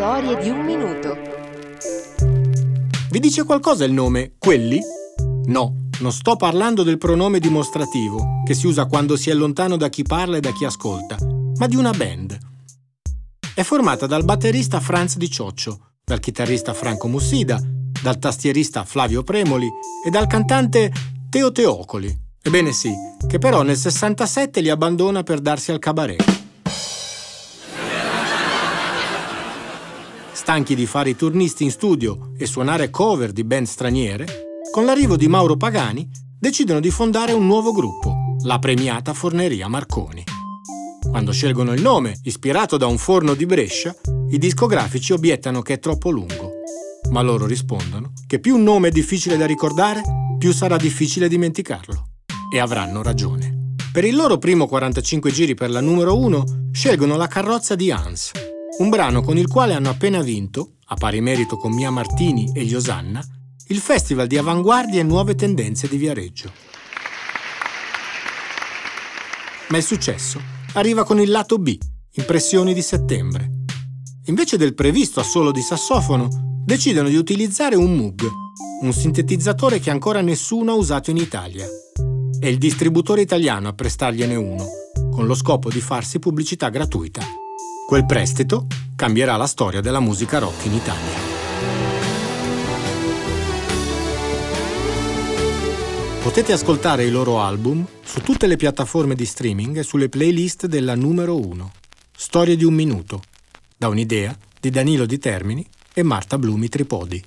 Storie di un minuto. Vi dice qualcosa il nome quelli? No, non sto parlando del pronome dimostrativo, che si usa quando si è lontano da chi parla e da chi ascolta, ma di una band. È formata dal batterista Franz Di Cioccio, dal chitarrista Franco Mussida, dal tastierista Flavio Premoli e dal cantante Teo Teocoli. Ebbene sì, che però nel 67 li abbandona per darsi al cabaret. Stanchi di fare i turnisti in studio e suonare cover di band straniere, con l'arrivo di Mauro Pagani decidono di fondare un nuovo gruppo, la premiata Forneria Marconi. Quando scelgono il nome, ispirato da un forno di Brescia, i discografici obiettano che è troppo lungo, ma loro rispondono che più un nome è difficile da ricordare, più sarà difficile dimenticarlo. E avranno ragione. Per il loro primo 45 giri per la numero 1 scelgono la carrozza di Hans, un brano con il quale hanno appena vinto, a pari merito con Mia Martini e gli Osanna, il Festival di Avanguardie e Nuove Tendenze di Viareggio. Ma il successo arriva con il lato B, Impressioni di settembre. Invece del previsto assolo di sassofono, decidono di utilizzare un Moog, un sintetizzatore che ancora nessuno ha usato in Italia. È il distributore italiano a prestargliene uno, con lo scopo di farsi pubblicità gratuita. Quel prestito cambierà la storia della musica rock in Italia. Potete ascoltare i loro album su tutte le piattaforme di streaming e sulle playlist della numero 1. Storie di un minuto, da un'idea di Danilo Di Termini e Marta Blumi Tripodi.